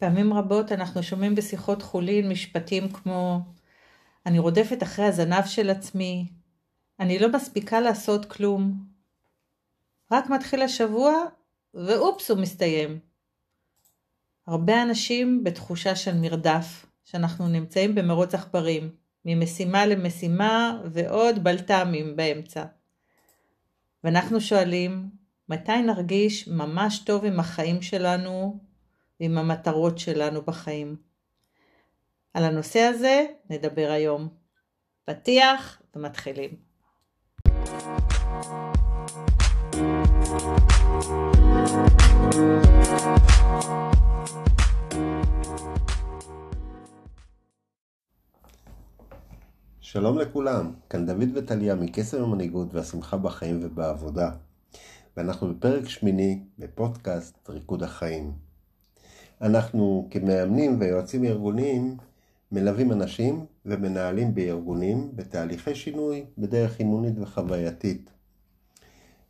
פעמים רבות אנחנו שומעים בשיחות חולין משפטים כמו אני רודפת אחרי הזנב של עצמי, אני לא מספיקה לעשות כלום. רק מתחיל השבוע ואופס הוא מסתיים. הרבה אנשים בתחושה של מרדף, שאנחנו נמצאים במרוץ עכברים, ממשימה למשימה ועוד בלת"מים באמצע. ואנחנו שואלים, מתי נרגיש ממש טוב עם החיים שלנו ועם המטרות שלנו בחיים? על הנושא הזה נדבר היום. פתיח ומתחילים. שלום לכולם, כאן דוד וטליה מקסם המנהיגות והשמחה בחיים ובעבודה. ואנחנו בפרק שמיני בפודקאסט ריקוד החיים. אנחנו כמאמנים ויועצים ארגוניים מלווים אנשים ומנהלים בארגונים בתהליכי שינוי בדרך אימונית וחווייתית.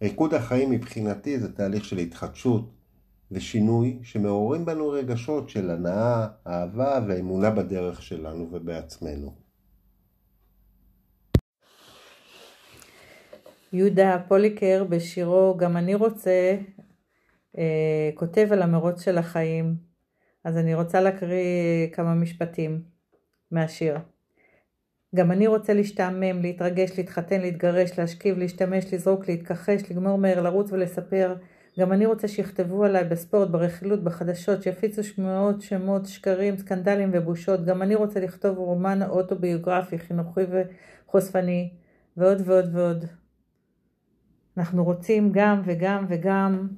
ריקוד החיים מבחינתי זה תהליך של התחדשות ושינוי שמעוררים בנו רגשות של הנאה, אהבה ואמונה בדרך שלנו ובעצמנו. יהודה פוליקר בשירו "גם אני רוצה" אה, כותב על המרוץ של החיים, אז אני רוצה להקריא כמה משפטים מהשיר. גם אני רוצה להשתעמם, להתרגש, להתחתן, להתגרש, להשכיב, להשתמש, לזרוק, להתכחש, לגמור מהר, לרוץ ולספר. גם אני רוצה שיכתבו עליי בספורט, ברכילות, בחדשות, שיפיצו שמועות, שמות, שקרים, סקנדלים ובושות. גם אני רוצה לכתוב רומן אוטוביוגרפי, חינוכי וחושפני, ועוד ועוד ועוד. אנחנו רוצים גם וגם וגם,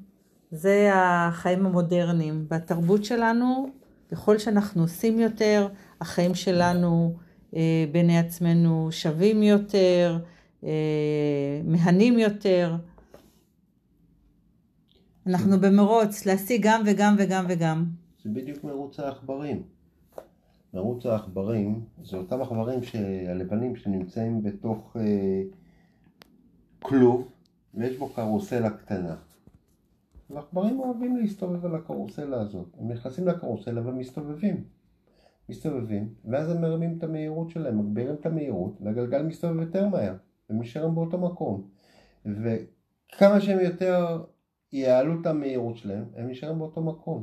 זה החיים המודרניים. בתרבות שלנו, ככל שאנחנו עושים יותר, החיים שלנו אה, בעיני עצמנו שווים יותר, אה, מהנים יותר. אנחנו במרוץ להשיג גם וגם וגם וגם. זה בדיוק מרוץ העכברים. מרוץ העכברים זה אותם עכברים הלבנים שנמצאים בתוך אה, כלוב ויש בו קרוסלה קטנה. ועכברים אוהבים להסתובב על הקרוסלה הזאת. הם נכנסים לקרוסלה ומסתובבים. מסתובבים, ואז הם מרימים את המהירות שלהם, מגבירים את המהירות, והגלגל מסתובב יותר מהר, הם נשארים באותו מקום. וכמה שהם יותר יעלו את המהירות שלהם, הם נשארים באותו מקום.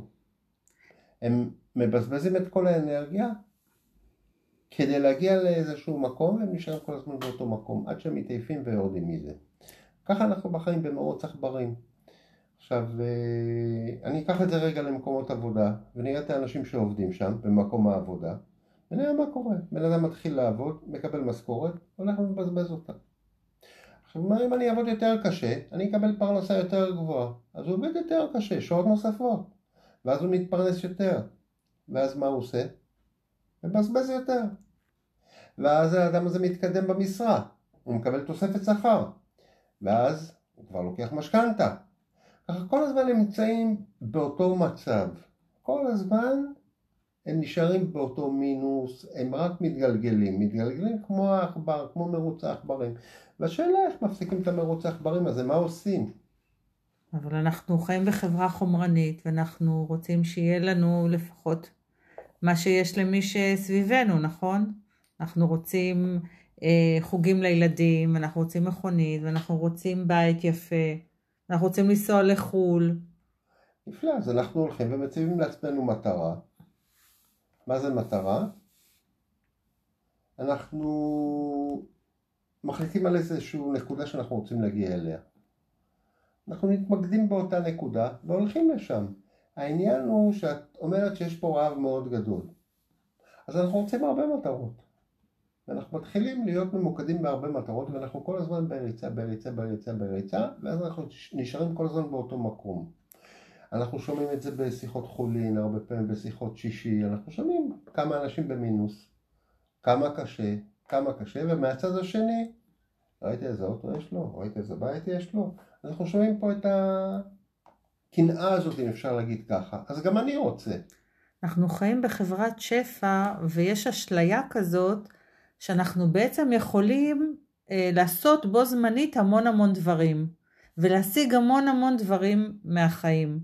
הם מבזבזים את כל האנרגיה כדי להגיע לאיזשהו מקום, והם נשארים כל הזמן באותו מקום, עד שהם מתעייפים ויורדים מזה. ככה אנחנו בחיים במרוץ עכברים. עכשיו, אה, אני אקח את זה רגע למקומות עבודה, ונראה את האנשים שעובדים שם, במקום העבודה, ונראה מה קורה. בן אדם מתחיל לעבוד, מקבל משכורת, הולך ומבזבז אותה. עכשיו, מה אם אני אעבוד יותר קשה, אני אקבל פרנסה יותר גבוהה. אז הוא עובד יותר קשה, שעות נוספות. ואז הוא מתפרנס יותר. ואז מה הוא עושה? מבזבז יותר. ואז האדם הזה מתקדם במשרה, הוא מקבל תוספת שכר. ואז הוא כבר לוקח משכנתה. ככה כל הזמן הם נמצאים באותו מצב. כל הזמן הם נשארים באותו מינוס, הם רק מתגלגלים, מתגלגלים כמו העכבר, כמו מרוץ העכברים. והשאלה איך מפסיקים את המרוץ העכברים הזה, מה עושים? אבל אנחנו חיים בחברה חומרנית, ואנחנו רוצים שיהיה לנו לפחות מה שיש למי שסביבנו, נכון? אנחנו רוצים אה, חוגים לילדים, אנחנו רוצים מכונית, ואנחנו רוצים בית יפה. אנחנו רוצים לנסוע לחו"ל. נפלא, אז אנחנו הולכים ומציבים לעצמנו מטרה. מה זה מטרה? אנחנו מחליטים על איזושהי נקודה שאנחנו רוצים להגיע אליה. אנחנו מתמקדים באותה נקודה והולכים לשם. העניין הוא שאת אומרת שיש פה רעב מאוד גדול. אז אנחנו רוצים הרבה מטרות. ואנחנו מתחילים להיות ממוקדים בהרבה מטרות ואנחנו כל הזמן בריצה, בריצה, בריצה, בריצה ואז אנחנו נשארים כל הזמן באותו מקום. אנחנו שומעים את זה בשיחות חולין, הרבה פעמים בשיחות שישי, אנחנו שומעים כמה אנשים במינוס, כמה קשה, כמה קשה, ומהצד השני, ראיתי איזה אוטו יש לו, ראיתי איזה בית יש לו, אנחנו שומעים פה את הקנאה הזאת, אם אפשר להגיד ככה, אז גם אני רוצה. אנחנו חיים בחברת שפע, ויש אשליה כזאת, שאנחנו בעצם יכולים אה, לעשות בו זמנית המון המון דברים, ולהשיג המון המון דברים מהחיים.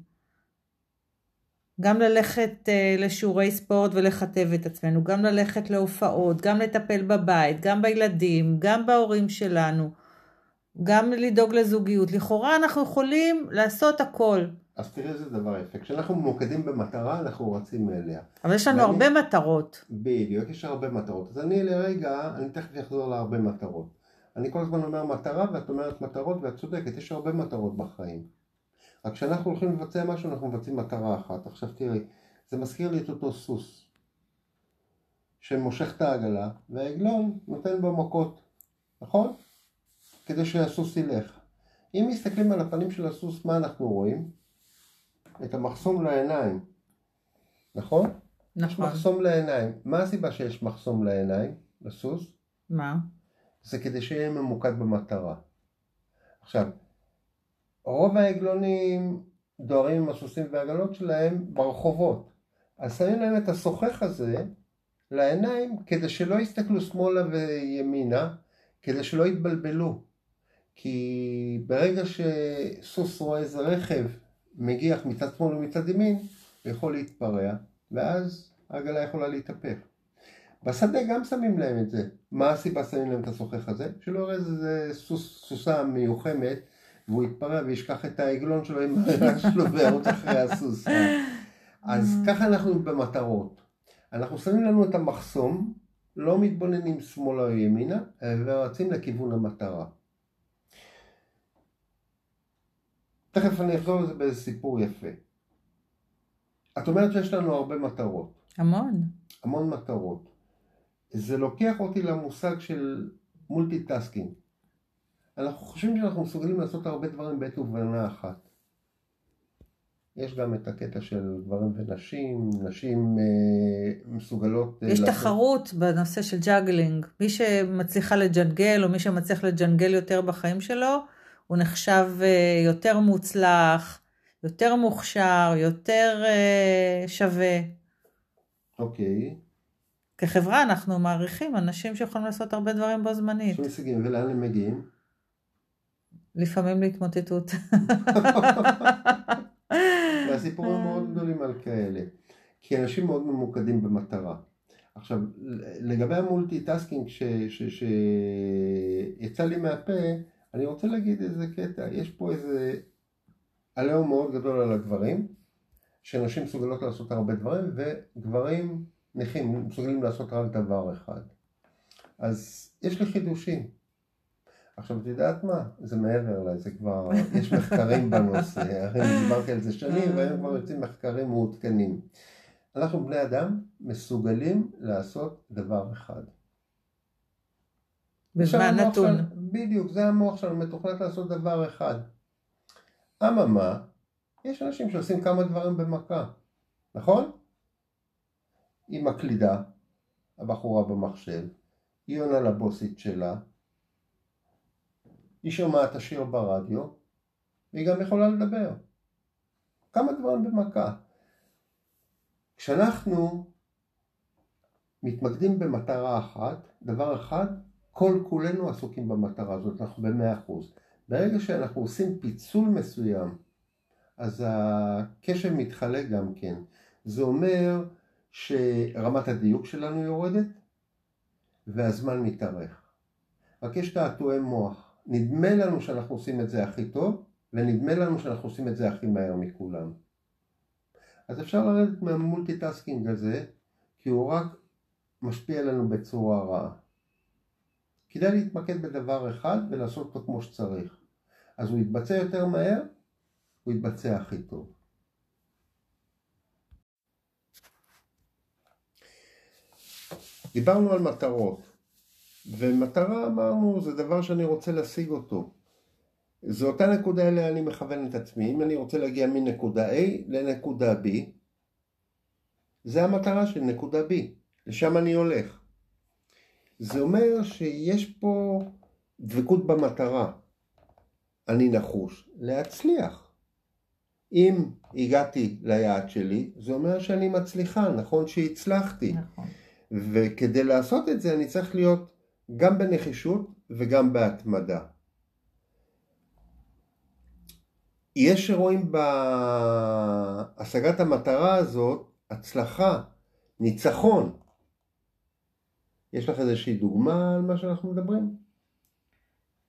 גם ללכת uh, לשיעורי ספורט ולכתב את עצמנו, גם ללכת להופעות, גם לטפל בבית, גם בילדים, גם בהורים שלנו, גם לדאוג לזוגיות. לכאורה אנחנו יכולים לעשות הכל. אז תראה איזה דבר יפה. כשאנחנו ממוקדים במטרה, אנחנו רצים אליה. אבל יש לנו ואני... הרבה מטרות. בדיוק, יש הרבה מטרות. אז אני לרגע, אני תכף אחזור להרבה מטרות. אני כל הזמן אומר מטרה ואת אומרת מטרות ואת צודקת, יש הרבה מטרות בחיים. רק כשאנחנו הולכים לבצע משהו אנחנו מבצעים מטרה אחת. עכשיו תראי, זה מזכיר לי את אותו סוס שמושך את העגלה והעגלון נותן בו מכות, נכון? כדי שהסוס ילך. אם מסתכלים על הפנים של הסוס, מה אנחנו רואים? את המחסום לעיניים, נכון? נכון. יש מחסום לעיניים. מה הסיבה שיש מחסום לעיניים לסוס? מה? זה כדי שיהיה ממוקד במטרה. עכשיו, רוב העגלונים דוהרים עם הסוסים והעגלות שלהם ברחובות. אז שמים להם את השוחח הזה לעיניים כדי שלא יסתכלו שמאלה וימינה, כדי שלא יתבלבלו. כי ברגע שסוס רואה איזה רכב מגיח מצד שמאל ומצד ימין, יכול להתפרע, ואז העגלה יכולה להתהפך. בשדה גם שמים להם את זה. מה הסיבה שמים להם את השוחח הזה? שלא יראה איזה סוס, סוסה מיוחמת והוא יתפרע וישכח את העגלון שלו עם העגלון שלו וירוץ אחרי הסוס. אז. ככה אנחנו במטרות. אנחנו שמים לנו את המחסום, לא מתבוננים שמאלה או ימינה, ורצים לכיוון המטרה. תכף אני אחזור לזה באיזה סיפור יפה. את אומרת שיש לנו הרבה מטרות. המון. המון מטרות. זה לוקח אותי למושג של multitasking. אנחנו חושבים שאנחנו מסוגלים לעשות הרבה דברים בעת ובעונה אחת. יש גם את הקטע של גברים ונשים, נשים אה, מסוגלות... אה, יש לעשות... תחרות בנושא של juggling. מי שמצליחה לג'נגל או מי שמצליח לג'נגל יותר בחיים שלו, הוא נחשב אה, יותר מוצלח, יותר מוכשר, יותר אה, שווה. אוקיי. כחברה אנחנו מעריכים אנשים שיכולים לעשות הרבה דברים בו זמנית. שמשיגים, ולאן הם מגיעים? לפעמים להתמוטטות. והסיפורים מאוד גדולים על כאלה. כי אנשים מאוד ממוקדים במטרה. עכשיו, לגבי המולטי-טסקינג שיצא לי מהפה, אני רוצה להגיד איזה קטע. יש פה איזה עליהום מאוד גדול על הגברים, שנשים מסוגלות לעשות הרבה דברים, וגברים נכים מסוגלים לעשות רק דבר אחד. אז יש לי חידושים. עכשיו, את יודעת מה? זה מעבר אליי, זה כבר, יש מחקרים בנושא, הרי דיברתי על זה שנים, והיום כבר יוצאים מחקרים מעודכנים. אנחנו בני אדם מסוגלים לעשות דבר אחד. בזמן נתון. בדיוק, זה המוח שלנו, מתוכנת לעשות דבר אחד. אממה, יש אנשים שעושים כמה דברים במכה, נכון? היא מקלידה, הבחורה במחשב, היא עונה לבוסית שלה, היא שומעת השיר ברדיו, והיא גם יכולה לדבר. כמה דברים במכה. כשאנחנו מתמקדים במטרה אחת, דבר אחד, כל כולנו עסוקים במטרה הזאת, אנחנו במאה אחוז. ברגע שאנחנו עושים פיצול מסוים, אז הקשב מתחלק גם כן. זה אומר שרמת הדיוק שלנו יורדת והזמן מתארך. רק יש תעתועי מוח. נדמה לנו שאנחנו עושים את זה הכי טוב, ונדמה לנו שאנחנו עושים את זה הכי מהר מכולם. אז אפשר לרדת מה multitasking הזה, כי הוא רק משפיע עלינו בצורה רעה. כדאי להתמקד בדבר אחד ולעשות אותו כמו שצריך. אז הוא יתבצע יותר מהר, הוא יתבצע הכי טוב. דיברנו על מטרות, ומטרה אמרנו זה דבר שאני רוצה להשיג אותו. זו אותה נקודה אליה אני מכוון את עצמי. אם אני רוצה להגיע מנקודה A לנקודה B, זה המטרה של נקודה B, לשם אני הולך. זה אומר שיש פה דבקות במטרה. אני נחוש להצליח. אם הגעתי ליעד שלי, זה אומר שאני מצליחה, נכון שהצלחתי. נכון. וכדי לעשות את זה אני צריך להיות גם בנחישות וגם בהתמדה. יש שרואים בהשגת המטרה הזאת הצלחה, ניצחון. יש לך איזושהי דוגמה על מה שאנחנו מדברים?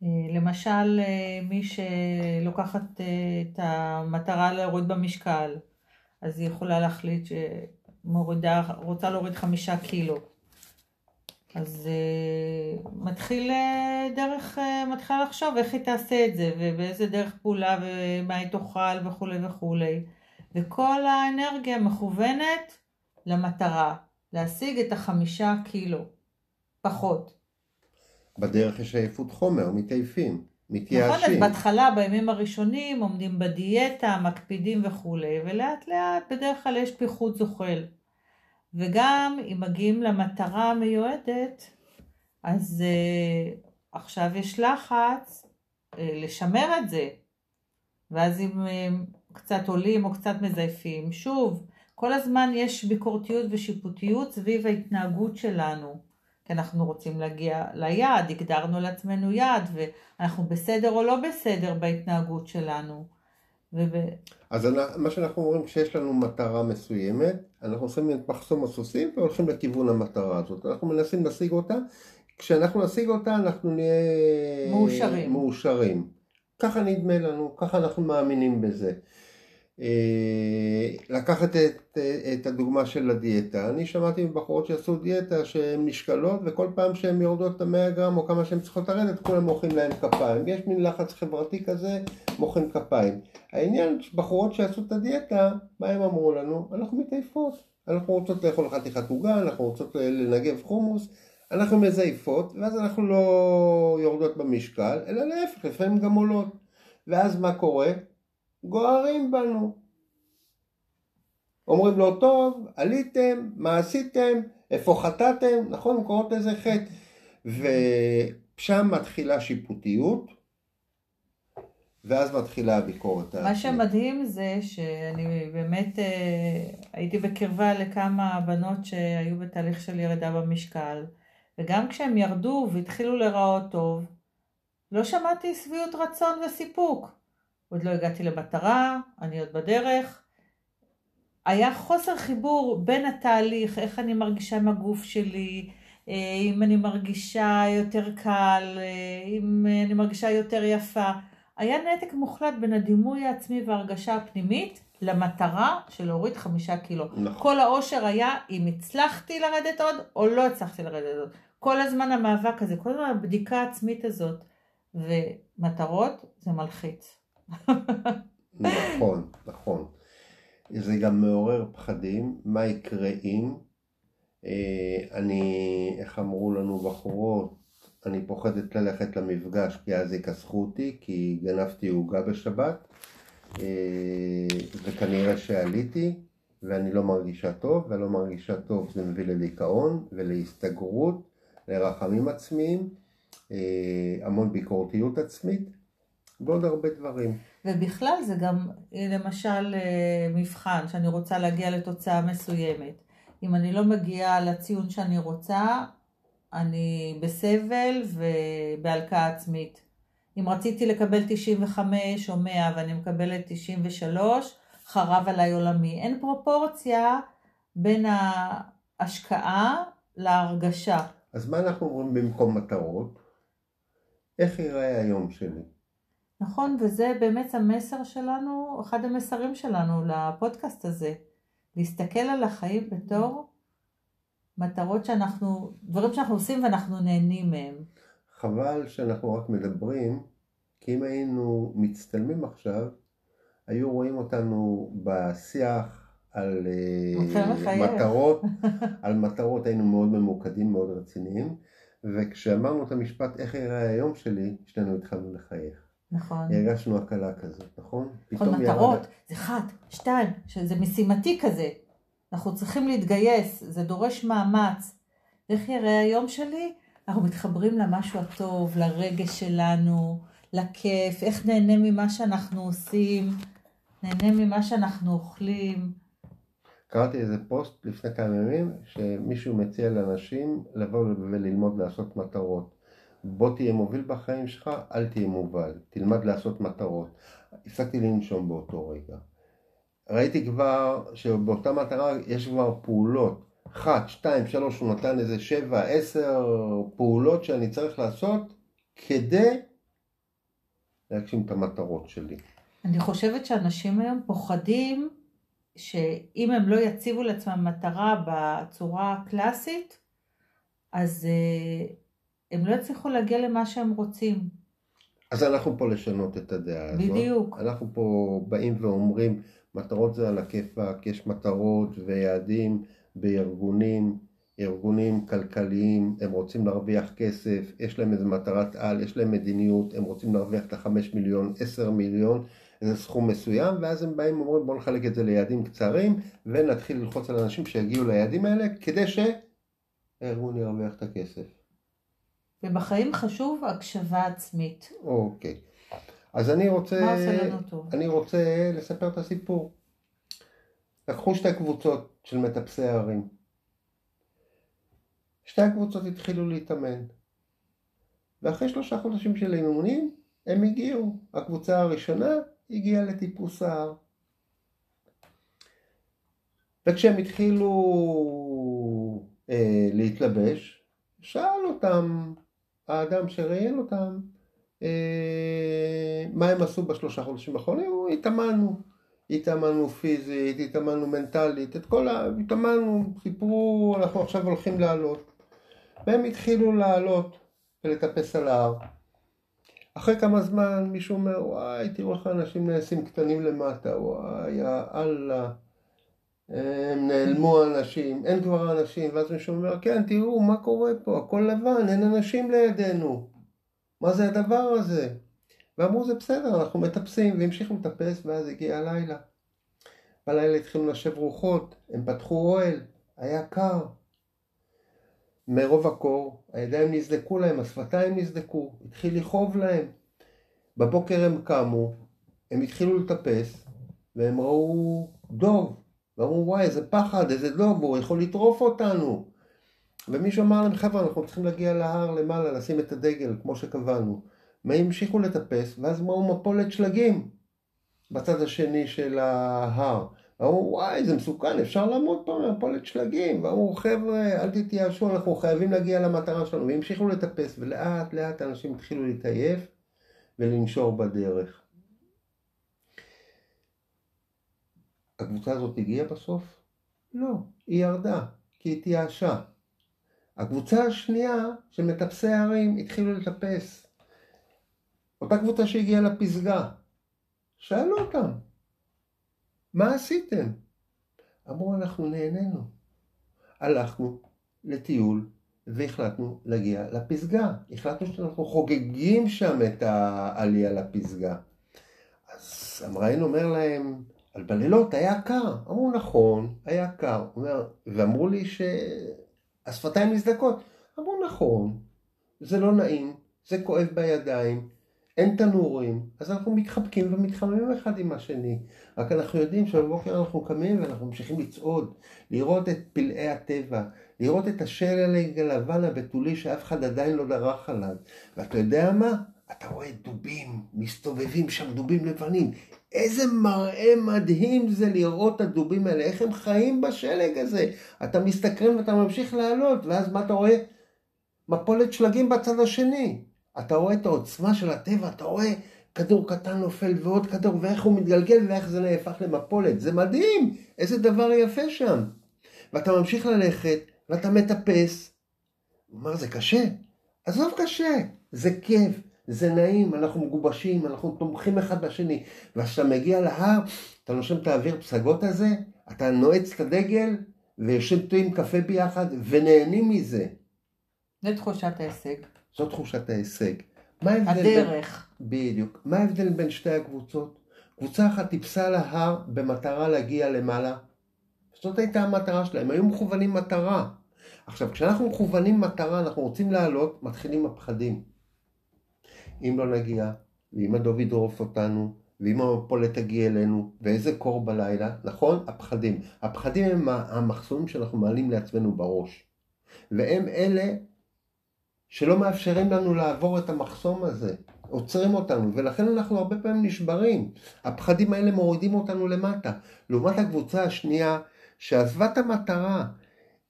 אה, למשל, אה, מי שלוקחת אה, את המטרה להוריד במשקל, אז היא יכולה להחליט שמורידה, רוצה להוריד חמישה קילו. אז מתחיל דרך, מתחילה לחשוב איך היא תעשה את זה, ובאיזה דרך פעולה, ומה היא תאכל וכולי וכולי. וכל האנרגיה מכוונת למטרה, להשיג את החמישה קילו, פחות. בדרך יש עייפות חומר, מתעייפים, מתייאשים. נכון, אז בהתחלה, בימים הראשונים, עומדים בדיאטה, מקפידים וכולי, ולאט לאט בדרך כלל יש פיחות זוחל. וגם אם מגיעים למטרה המיועדת, אז uh, עכשיו יש לחץ uh, לשמר את זה. ואז אם uh, קצת עולים או קצת מזייפים, שוב, כל הזמן יש ביקורתיות ושיפוטיות סביב ההתנהגות שלנו. כי אנחנו רוצים להגיע ליעד, הגדרנו לעצמנו יעד, ואנחנו בסדר או לא בסדר בהתנהגות שלנו. וב... אז מה שאנחנו אומרים, כשיש לנו מטרה מסוימת, אנחנו עושים את מחסום הסוסים והולכים לכיוון המטרה הזאת. אנחנו מנסים להשיג אותה, כשאנחנו נשיג אותה אנחנו נהיה מאושרים. מאושרים. ככה נדמה לנו, ככה אנחנו מאמינים בזה. אה, לקחת את, את הדוגמה של הדיאטה, אני שמעתי מבחורות שעשו דיאטה שהן נשקלות וכל פעם שהן יורדות את המאה גרם או כמה שהן צריכות לרדת כולם מוחאים להן כפיים, יש מין לחץ חברתי כזה, מוחאים כפיים. העניין, בחורות שעשו את הדיאטה, מה הם אמרו לנו? אנחנו מתעייפות, אנחנו רוצות לאכול חתיכת עוגה, אנחנו רוצות לנגב חומוס, אנחנו מזייפות ואז אנחנו לא יורדות במשקל, אלא להפך, לפעמים גם עולות. ואז מה קורה? גוערים בנו. אומרים לו, טוב, עליתם, מה עשיתם, איפה חטאתם, נכון, קוראות לזה חטא. ושם מתחילה שיפוטיות, ואז מתחילה הביקורת. מה שמדהים זה שאני באמת אה, הייתי בקרבה לכמה בנות שהיו בתהליך של ירידה במשקל, וגם כשהם ירדו והתחילו להיראות טוב, לא שמעתי שביעות רצון וסיפוק. עוד לא הגעתי למטרה, אני עוד בדרך. היה חוסר חיבור בין התהליך, איך אני מרגישה עם הגוף שלי, אה, אם אני מרגישה יותר קל, אה, אם אני מרגישה יותר יפה. היה נתק מוחלט בין הדימוי העצמי וההרגשה הפנימית למטרה של להוריד חמישה קילו. נכון. כל האושר היה אם הצלחתי לרדת עוד או לא הצלחתי לרדת עוד. כל הזמן המאבק הזה, כל הזמן הבדיקה העצמית הזאת. ומטרות זה מלחיץ. נכון, נכון. זה גם מעורר פחדים, מה יקרה אם אה, אני, איך אמרו לנו בחורות, אני פוחדת ללכת למפגש כי אז יכסחו אותי כי גנבתי עוגה בשבת אה, וכנראה שעליתי ואני לא מרגישה טוב ולא מרגישה טוב זה מביא לדיכאון ולהסתגרות, לרחמים עצמיים, אה, המון ביקורתיות עצמית ועוד הרבה דברים. ובכלל זה גם למשל אה, מבחן, שאני רוצה להגיע לתוצאה מסוימת. אם אני לא מגיעה לציון שאני רוצה, אני בסבל ובהלקאה עצמית. אם רציתי לקבל 95 או 100 ואני מקבלת 93, חרב עליי עולמי. אין פרופורציה בין ההשקעה להרגשה. אז מה אנחנו אומרים במקום מטרות? איך ייראה היום שלי? נכון, וזה באמת המסר שלנו, אחד המסרים שלנו לפודקאסט הזה. להסתכל על החיים בתור מטרות שאנחנו, דברים שאנחנו עושים ואנחנו נהנים מהם. חבל שאנחנו רק מדברים, כי אם היינו מצטלמים עכשיו, היו רואים אותנו בשיח על אה, מטרות, על מטרות היינו מאוד ממוקדים, מאוד רציניים, וכשאמרנו את המשפט איך יראה היום שלי, שנינו התחלנו לחייך. נכון. הרגשנו הקלה כזאת, נכון? נכון, מטרות, ירד... זה אחד, שתיים, שזה משימתי כזה. אנחנו צריכים להתגייס, זה דורש מאמץ. איך יראה היום שלי? אנחנו מתחברים למשהו הטוב, לרגש שלנו, לכיף, איך נהנה ממה שאנחנו עושים, נהנה ממה שאנחנו אוכלים. קראתי איזה פוסט לפני כמה ימים, שמישהו מציע לאנשים לבוא וללמוד לעשות מטרות. בוא תהיה מוביל בחיים שלך, אל תהיה מובל, תלמד לעשות מטרות. הפסקתי לנשום באותו רגע. ראיתי כבר שבאותה מטרה יש כבר פעולות. אחת, שתיים, שלוש, הוא נתן איזה שבע, עשר פעולות שאני צריך לעשות כדי להגשים את המטרות שלי. אני חושבת שאנשים היום פוחדים שאם הם לא יציבו לעצמם מטרה בצורה הקלאסית, אז uh, הם לא יצליחו להגיע למה שהם רוצים. אז אנחנו פה לשנות את הדעה הזאת. בדיוק. אנחנו פה באים ואומרים, מטרות זה על הכיפאק, יש מטרות ויעדים בארגונים, ארגונים כלכליים, הם רוצים להרוויח כסף, יש להם איזה מטרת על, יש להם מדיניות, הם רוצים להרוויח את החמש מיליון, עשר מיליון, איזה סכום מסוים, ואז הם באים ואומרים בואו נחלק את זה ליעדים קצרים, ונתחיל ללחוץ על אנשים שיגיעו ליעדים האלה, כדי שהארגון ירוויח את הכסף. ובחיים חשוב הקשבה עצמית. אוקיי. אז אני רוצה... מה עושה לנו טוב? אני רוצה לספר את הסיפור. לקחו שתי קבוצות של מטפסי הערים. שתי הקבוצות התחילו להתאמן. ואחרי שלושה חודשים של אימונים, הם הגיעו. הקבוצה הראשונה הגיעה לטיפוס ההר. וכשהם התחילו אה, להתלבש, שאל אותם האדם שראיין אותם, אה, מה הם עשו בשלושה חודשים האחרונים? התאמנו. התאמנו פיזית, התאמנו מנטלית, את כל ה... התאמנו, סיפרו, אנחנו עכשיו הולכים לעלות. והם התחילו לעלות ולטפס על ההר. אחרי כמה זמן מישהו אומר, וואי, תראו איך האנשים נעשים קטנים למטה, וואי, יא אללה. הם נעלמו אנשים, אין כבר אנשים, ואז מישהו אומר, כן, תראו, מה קורה פה, הכל לבן, אין אנשים לידינו. מה זה הדבר הזה? ואמרו, זה בסדר, אנחנו מטפסים, והמשיכו לטפס, ואז הגיע הלילה. בלילה התחילו לשב רוחות, הם פתחו אוהל, היה קר. מרוב הקור, הידיים נזדקו להם, השפתיים נזדקו, התחיל לכאוב להם. בבוקר הם קמו, הם התחילו לטפס, והם ראו דוב, ואמרו וואי איזה פחד, איזה דוב, הוא יכול לטרוף אותנו. ומישהו אמר להם חבר'ה אנחנו צריכים להגיע להר למעלה, לשים את הדגל כמו שקבענו. הם המשיכו לטפס, ואז ראו מפולת שלגים בצד השני של ההר. אמרו וואי זה מסוכן אפשר לעמוד פה מפולת שלגים ואמרו חבר'ה אל תתייאשו אנחנו חייבים להגיע למטרה שלנו והמשיכו לטפס ולאט לאט אנשים התחילו להתעייף ולנשור בדרך. הקבוצה הזאת הגיעה בסוף? לא, היא ירדה, כי היא התייאשה. הקבוצה השנייה של מטפסי הערים התחילו לטפס. אותה קבוצה שהגיעה לפסגה. שאלו אותם, מה עשיתם? אמרו, אנחנו נהנינו. הלכנו לטיול והחלטנו להגיע לפסגה. החלטנו שאנחנו חוגגים שם את העלייה לפסגה. אז המראיין אומר להם, אבל בלילות היה קר. אמרו, נכון, היה קר. אומר, ואמרו לי שהשפתיים מזדקות. אמרו, נכון, זה לא נעים, זה כואב בידיים, אין תנורים, אז אנחנו מתחבקים ומתחממים אחד עם השני. רק אנחנו יודעים שבבוקר אנחנו קמים ואנחנו ממשיכים לצעוד, לראות את פלאי הטבע, לראות את השלג הלבן הבתולי שאף אחד עדיין לא דרך עליו. ואתה יודע מה? אתה רואה דובים, מסתובבים שם דובים לבנים. איזה מראה מדהים זה לראות את הדובים האלה, איך הם חיים בשלג הזה. אתה מסתקרן ואתה ממשיך לעלות, ואז מה אתה רואה? מפולת שלגים בצד השני. אתה רואה את העוצמה של הטבע, אתה רואה כדור קטן נופל ועוד כדור, ואיך הוא מתגלגל ואיך זה נהפך למפולת. זה מדהים, איזה דבר יפה שם. ואתה ממשיך ללכת, ואתה מטפס. מה, זה קשה? עזוב קשה, זה כיף. זה נעים, אנחנו מגובשים, אנחנו תומכים אחד בשני. וכשאתה מגיע להר, אתה נושם את האוויר פסגות הזה, אתה נועץ את הדגל, ויושבים קפה ביחד, ונהנים מזה. זה תחושת ההישג. זו תחושת ההישג. מה ההבדל הדרך. בין... בדיוק. מה ההבדל בין שתי הקבוצות? קבוצה אחת טיפסה להר במטרה להגיע למעלה. זאת הייתה המטרה שלהם, היו מכוונים מטרה. עכשיו, כשאנחנו מכוונים מטרה, אנחנו רוצים לעלות, מתחילים הפחדים. אם לא נגיע, ואם הדוב ידרוף אותנו, ואם המפולת תגיע אלינו, ואיזה קור בלילה, נכון? הפחדים. הפחדים הם המחסומים שאנחנו מעלים לעצמנו בראש. והם אלה שלא מאפשרים לנו לעבור את המחסום הזה, עוצרים אותנו, ולכן אנחנו הרבה פעמים נשברים. הפחדים האלה מורידים אותנו למטה. לעומת הקבוצה השנייה, שעזבה את המטרה,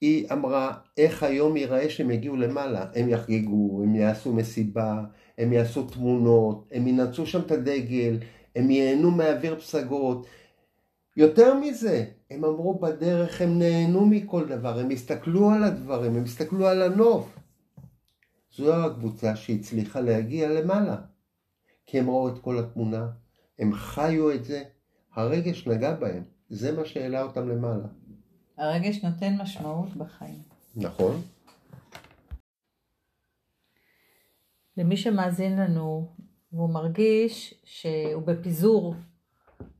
היא אמרה, איך היום ייראה שהם יגיעו למעלה? הם יחגגו, הם יעשו מסיבה, הם יעשו תמונות, הם ינצו שם את הדגל, הם ייהנו מאוויר פסגות. יותר מזה, הם אמרו בדרך, הם נהנו מכל דבר, הם הסתכלו על הדברים, הם הסתכלו על הנוף. זו הקבוצה שהצליחה להגיע למעלה. כי הם ראו את כל התמונה, הם חיו את זה, הרגש נגע בהם, זה מה שהעלה אותם למעלה. הרגש נותן משמעות בחיים. נכון. למי שמאזין לנו והוא מרגיש שהוא בפיזור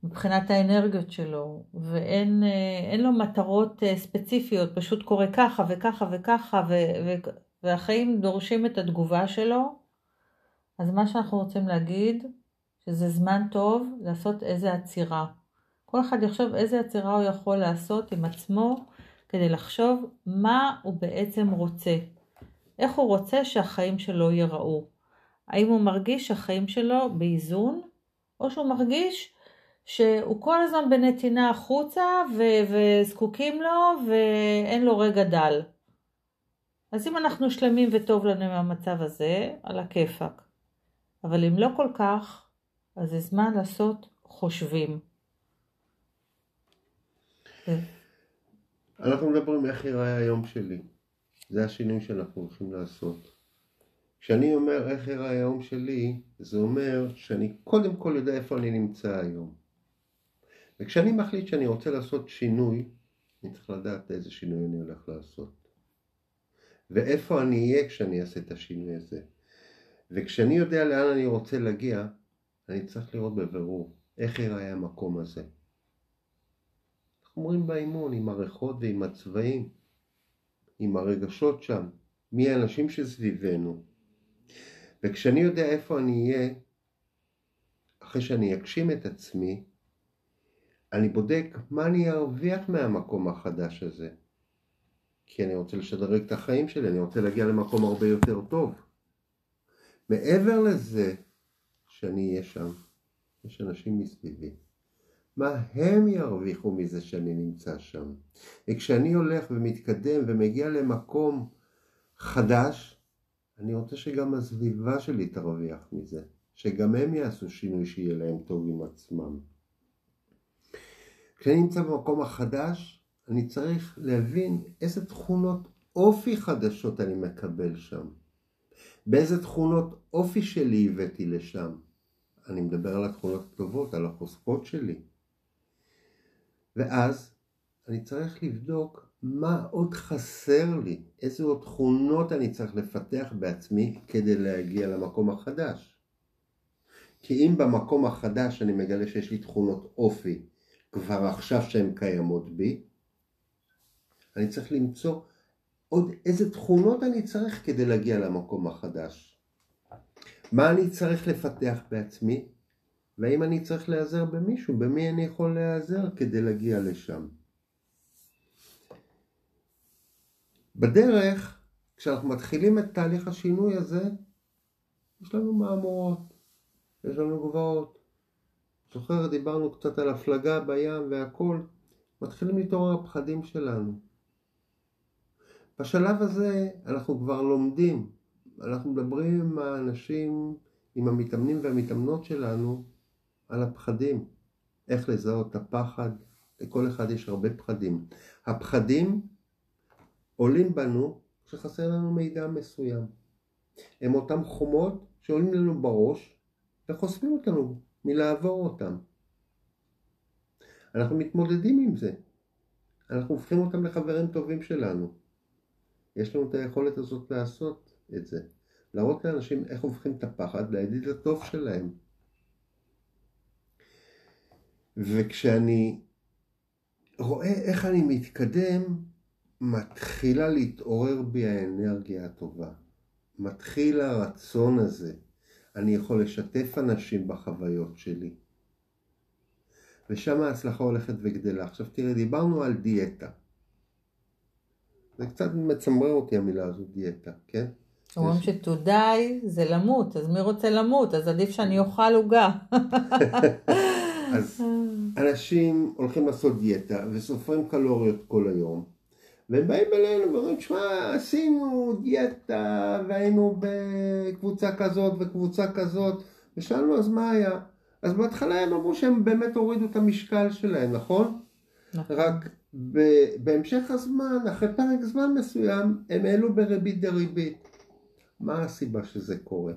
מבחינת האנרגיות שלו ואין אה, לו מטרות אה, ספציפיות, פשוט קורה ככה וככה וככה ו, ו, והחיים דורשים את התגובה שלו, אז מה שאנחנו רוצים להגיד שזה זמן טוב לעשות איזה עצירה. כל אחד יחשוב איזה עצירה הוא יכול לעשות עם עצמו כדי לחשוב מה הוא בעצם רוצה. איך הוא רוצה שהחיים שלו ייראו. האם הוא מרגיש שהחיים שלו באיזון, או שהוא מרגיש שהוא כל הזמן בנתינה החוצה ו- וזקוקים לו ואין לו רגע דל. אז אם אנחנו שלמים וטוב לנו עם המצב הזה, על הכיפאק. אבל אם לא כל כך, אז זה זמן לעשות חושבים. אנחנו מדברים איך ייראה היום שלי. זה השינוי שאנחנו הולכים לעשות. כשאני אומר איך ייראה היום שלי, זה אומר שאני קודם כל יודע איפה אני נמצא היום. וכשאני מחליט שאני רוצה לעשות שינוי, אני צריך לדעת איזה שינוי אני הולך לעשות. ואיפה אני אהיה כשאני אעשה את השינוי הזה. וכשאני יודע לאן אני רוצה להגיע, אני צריך לראות בבירור איך ייראה המקום הזה. אנחנו אומרים באימון עם הריחות ועם הצבעים, עם הרגשות שם, מי האנשים שסביבנו. וכשאני יודע איפה אני אהיה, אחרי שאני אגשים את עצמי, אני בודק מה אני ארוויח מהמקום החדש הזה. כי אני רוצה לשדרג את החיים שלי, אני רוצה להגיע למקום הרבה יותר טוב. מעבר לזה שאני אהיה שם, יש אנשים מסביבי. מה הם ירוויחו מזה שאני נמצא שם? וכשאני הולך ומתקדם ומגיע למקום חדש, אני רוצה שגם הסביבה שלי תרוויח מזה, שגם הם יעשו שינוי שיהיה להם טוב עם עצמם. כשאני נמצא במקום החדש, אני צריך להבין איזה תכונות אופי חדשות אני מקבל שם. באיזה תכונות אופי שלי הבאתי לשם. אני מדבר על התכונות הטובות, על החוזקות שלי. ואז אני צריך לבדוק מה עוד חסר לי, איזה עוד תכונות אני צריך לפתח בעצמי כדי להגיע למקום החדש. כי אם במקום החדש אני מגלה שיש לי תכונות אופי כבר עכשיו שהן קיימות בי, אני צריך למצוא עוד איזה תכונות אני צריך כדי להגיע למקום החדש. מה אני צריך לפתח בעצמי, והאם אני צריך להיעזר במישהו, במי אני יכול להיעזר כדי להגיע לשם. בדרך, כשאנחנו מתחילים את תהליך השינוי הזה, יש לנו מהמורות, יש לנו גבעות. זוכר, דיברנו קצת על הפלגה בים והכל, מתחילים להתעורר הפחדים שלנו. בשלב הזה אנחנו כבר לומדים, אנחנו מדברים עם האנשים, עם המתאמנים והמתאמנות שלנו על הפחדים, איך לזהות את הפחד, לכל אחד יש הרבה פחדים. הפחדים עולים בנו כשחסר לנו מידע מסוים. הם אותם חומות שעולים לנו בראש וחוסמים אותנו מלעבור אותם. אנחנו מתמודדים עם זה. אנחנו הופכים אותם לחברים טובים שלנו. יש לנו את היכולת הזאת לעשות את זה. להראות לאנשים איך הופכים את הפחד לידיד הטוב שלהם. וכשאני רואה איך אני מתקדם, מתחילה להתעורר בי האנרגיה הטובה. מתחיל הרצון הזה. אני יכול לשתף אנשים בחוויות שלי. ושם ההצלחה הולכת וגדלה. עכשיו תראה, דיברנו על דיאטה. זה קצת מצמרר אותי המילה הזו דיאטה, כן? כשאומרים ש-to die זה למות, אז מי רוצה למות? אז עדיף שאני אוכל עוגה. אז אנשים הולכים לעשות דיאטה וסופרים קלוריות כל היום, והם באים אלינו ואומרים, שמע, עשינו דיאטה והיינו בקבוצה כזאת וקבוצה כזאת, ושאלנו אז מה היה? אז בהתחלה הם אמרו שהם באמת הורידו את המשקל שלהם, נכון? נכון. רק ב- בהמשך הזמן, אחרי פרק זמן מסוים, הם העלו בריבית דריבית. מה הסיבה שזה קורה?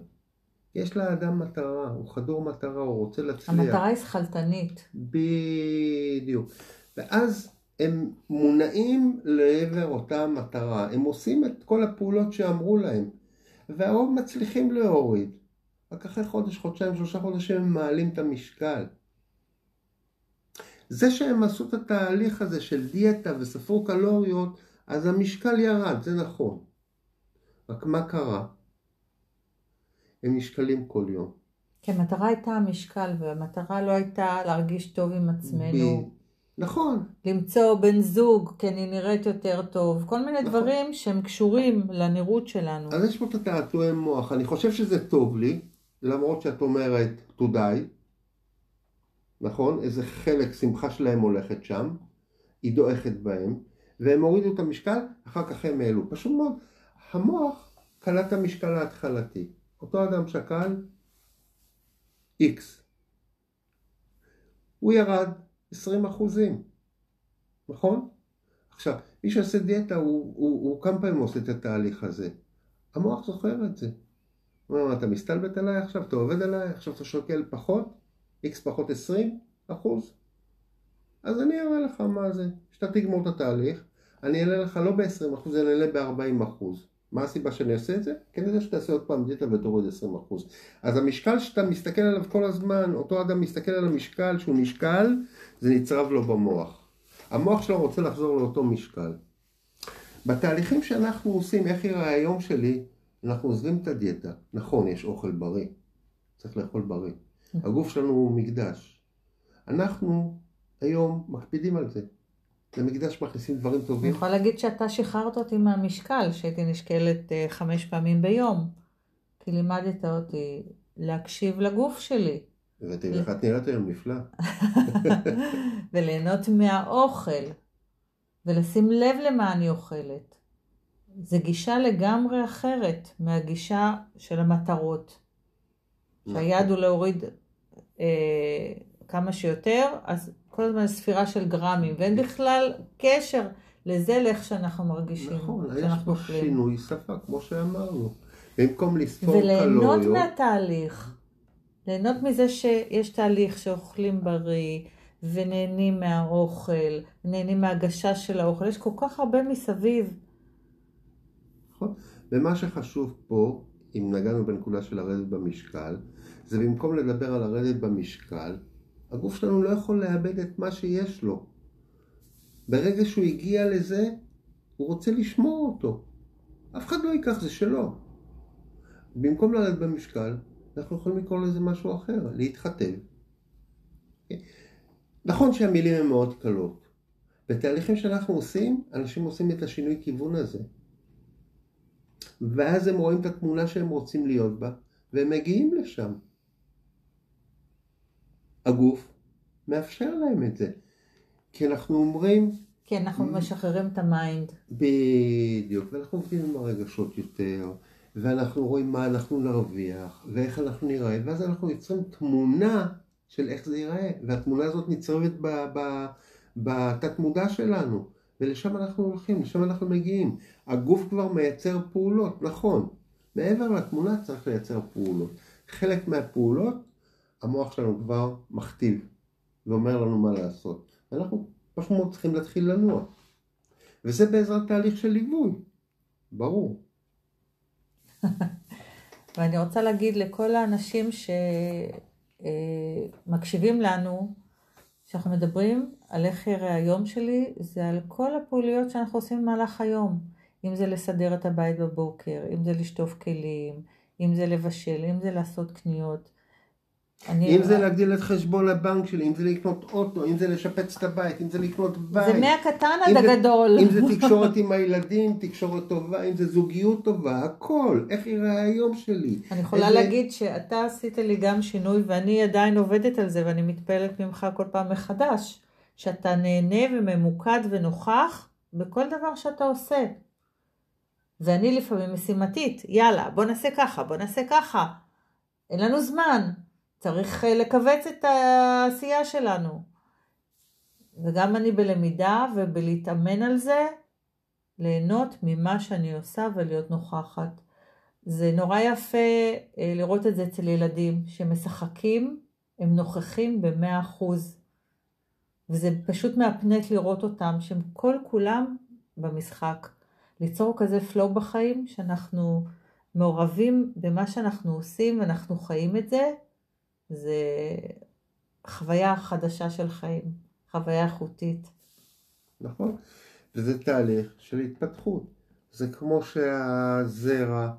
יש לאדם מטרה, הוא חדור מטרה, הוא רוצה להצליח. המטרה היא שכלתנית. בדיוק. ואז הם מונעים לעבר אותה מטרה. הם עושים את כל הפעולות שאמרו להם, והרוב מצליחים להוריד. רק אחרי חודש, חודשיים, שלושה חודשים הם מעלים את המשקל. זה שהם עשו את התהליך הזה של דיאטה וספרו קלוריות, אז המשקל ירד, זה נכון. רק מה קרה? הם נשקלים כל יום. כי המטרה הייתה המשקל, והמטרה לא הייתה להרגיש טוב עם עצמנו. ב- נכון, למצוא בן זוג, כי אני נראית יותר טוב, כל מיני נכון. דברים שהם קשורים לנראות שלנו. אז יש פה את התעתועי מוח. אני חושב שזה טוב לי, למרות שאת אומרת to נכון? איזה חלק שמחה שלהם הולכת שם, היא דועכת בהם, והם הורידו את המשקל, אחר כך הם העלו. פשוט מאוד, המוח קלט את המשקל ההתחלתי. אותו אדם שקל X. הוא ירד 20 אחוזים, נכון? עכשיו, מי שעושה דיאטה, הוא, הוא, הוא כמה פעמים עושה את התהליך הזה. המוח זוכר את זה. הוא אומר, אתה מסתלבט עליי עכשיו, אתה עובד עליי, עכשיו אתה שוקל פחות, x פחות 20 אחוז, אז אני אראה לך מה זה. כשאתה תגמור את התהליך, אני אעלה לך לא ב-20 אחוז, אני אעלה ב-40 אחוז. מה הסיבה שאני אעשה את זה? יודע שתעשה עוד פעם דיאטה ותוריד 20 אחוז. אז המשקל שאתה מסתכל עליו כל הזמן, אותו אדם מסתכל על המשקל שהוא נשקל, זה נצרב לו במוח. המוח שלו רוצה לחזור לאותו משקל. בתהליכים שאנחנו עושים, איך יראה היום שלי, אנחנו עוזבים את הדיאטה. נכון, יש אוכל בריא, צריך לאכול בריא. הגוף שלנו הוא מקדש. אנחנו היום מקפידים על זה. למקדש מכניסים דברים אני טובים. יכולה להגיד שאתה שחררת אותי מהמשקל, שהייתי נשקלת אה, חמש פעמים ביום. כי לימדת אותי להקשיב לגוף שלי, ותראי איך את נראית היום נפלא. וליהנות מהאוכל, ולשים לב למה אני אוכלת. זו גישה לגמרי אחרת מהגישה של המטרות. שהיעד הוא להוריד אה, כמה שיותר, אז כל הזמן ספירה של גרמים, ואין בכלל קשר לזה לאיך שאנחנו מרגישים, נכון, יש פה אוכלים. שינוי שפה, כמו שאמרנו. במקום לספור וליהנות קלוריות, מהתהליך. ליהנות מזה שיש תהליך שאוכלים בריא, ונהנים מהאוכל, נהנים מההגשה של האוכל. יש כל כך הרבה מסביב. נכון? ומה שחשוב פה, אם נגענו בנקודה של לרדת במשקל, זה במקום לדבר על לרדת במשקל, הגוף שלנו לא יכול לאבד את מה שיש לו. ברגע שהוא הגיע לזה, הוא רוצה לשמור אותו. אף אחד לא ייקח, זה שלו. במקום לרדת במשקל, אנחנו יכולים לקרוא לזה משהו אחר, להתחתב. נכון שהמילים הן מאוד קלות. בתהליכים שאנחנו עושים, אנשים עושים את השינוי כיוון הזה. ואז הם רואים את התמונה שהם רוצים להיות בה, והם מגיעים לשם. הגוף מאפשר להם את זה. כי אנחנו אומרים, כי אנחנו משחררים את ה mind. בדיוק, ואנחנו עובדים עם הרגשות יותר, ואנחנו רואים מה אנחנו נרוויח, ואיך אנחנו נראה, ואז אנחנו יוצרים תמונה של איך זה ייראה, והתמונה הזאת נצרבת בתת מודע שלנו, ולשם אנחנו הולכים, לשם אנחנו מגיעים. הגוף כבר מייצר פעולות, נכון, מעבר לתמונה צריך לייצר פעולות. חלק מהפעולות, המוח שלנו כבר מכתיב, ואומר לנו מה לעשות. אנחנו פשוט צריכים להתחיל לנוע. וזה בעזרת תהליך של ליווי, ברור. ואני רוצה להגיד לכל האנשים שמקשיבים לנו, שאנחנו מדברים על איך יראה היום שלי, זה על כל הפעילויות שאנחנו עושים במהלך היום. אם זה לסדר את הבית בבוקר, אם זה לשטוף כלים, אם זה לבשל, אם זה לעשות קניות. אם זה להגדיל את חשבון הבנק שלי, אם זה לקנות אוטו, אם זה לשפץ את הבית, אם זה לקנות בית. זה מהקטן עד הגדול. אם זה תקשורת עם הילדים, תקשורת טובה, אם זה זוגיות טובה, הכל. איך יראה היום שלי? אני יכולה איזה- להגיד שאתה עשית לי גם שינוי ואני עדיין עובדת על זה ואני מתפעלת ממך כל פעם מחדש. שאתה נהנה וממוקד ונוכח בכל דבר שאתה עושה. ואני לפעמים משימתית, יאללה, בוא נעשה ככה, בוא נעשה ככה. אין לנו זמן, צריך אה, לכווץ את העשייה שלנו. וגם אני בלמידה ובלהתאמן על זה, ליהנות ממה שאני עושה ולהיות נוכחת. זה נורא יפה אה, לראות את זה אצל ילדים שמשחקים, הם נוכחים במאה אחוז. וזה פשוט מהפנט לראות אותם, שהם כל כולם במשחק. ליצור כזה פלואו בחיים, שאנחנו מעורבים במה שאנחנו עושים ואנחנו חיים את זה, זה חוויה חדשה של חיים, חוויה איכותית. נכון? וזה תהליך של התפתחות. זה כמו שהזרע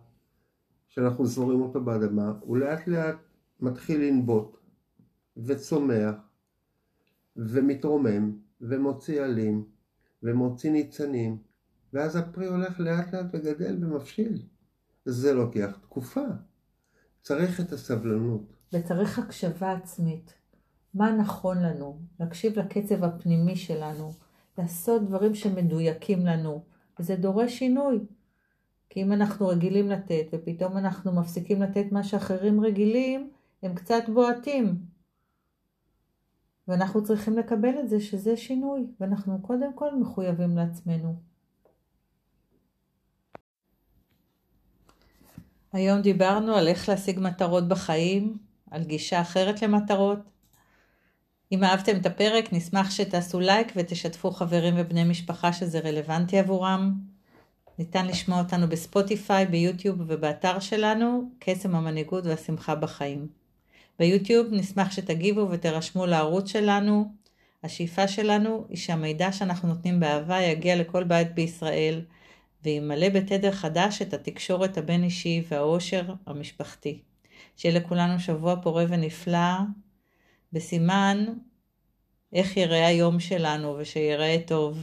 שאנחנו זורים אותו באדמה, הוא לאט לאט מתחיל לנבוט וצומח ומתרומם ומוציא עלים ומוציא ניצנים ואז הפרי הולך לאט לאט וגדל ומבשיל. זה לוקח תקופה. צריך את הסבלנות. וצריך הקשבה עצמית. מה נכון לנו? להקשיב לקצב הפנימי שלנו, לעשות דברים שמדויקים לנו, וזה דורש שינוי. כי אם אנחנו רגילים לתת, ופתאום אנחנו מפסיקים לתת מה שאחרים רגילים, הם קצת בועטים. ואנחנו צריכים לקבל את זה שזה שינוי, ואנחנו קודם כל מחויבים לעצמנו. היום דיברנו על איך להשיג מטרות בחיים, על גישה אחרת למטרות. אם אהבתם את הפרק, נשמח שתעשו לייק ותשתפו חברים ובני משפחה שזה רלוונטי עבורם. ניתן לשמוע אותנו בספוטיפיי, ביוטיוב ובאתר שלנו, קסם המנהיגות והשמחה בחיים. ביוטיוב נשמח שתגיבו ותירשמו לערוץ שלנו. השאיפה שלנו היא שהמידע שאנחנו נותנים באהבה יגיע לכל בית בישראל, וימלא בתדר חדש את התקשורת הבין-אישי והאושר המשפחתי. שיהיה לכולנו שבוע פורה ונפלא, בסימן איך יראה היום שלנו ושיראה טוב.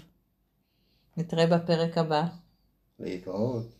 נתראה בפרק הבא. להתראות.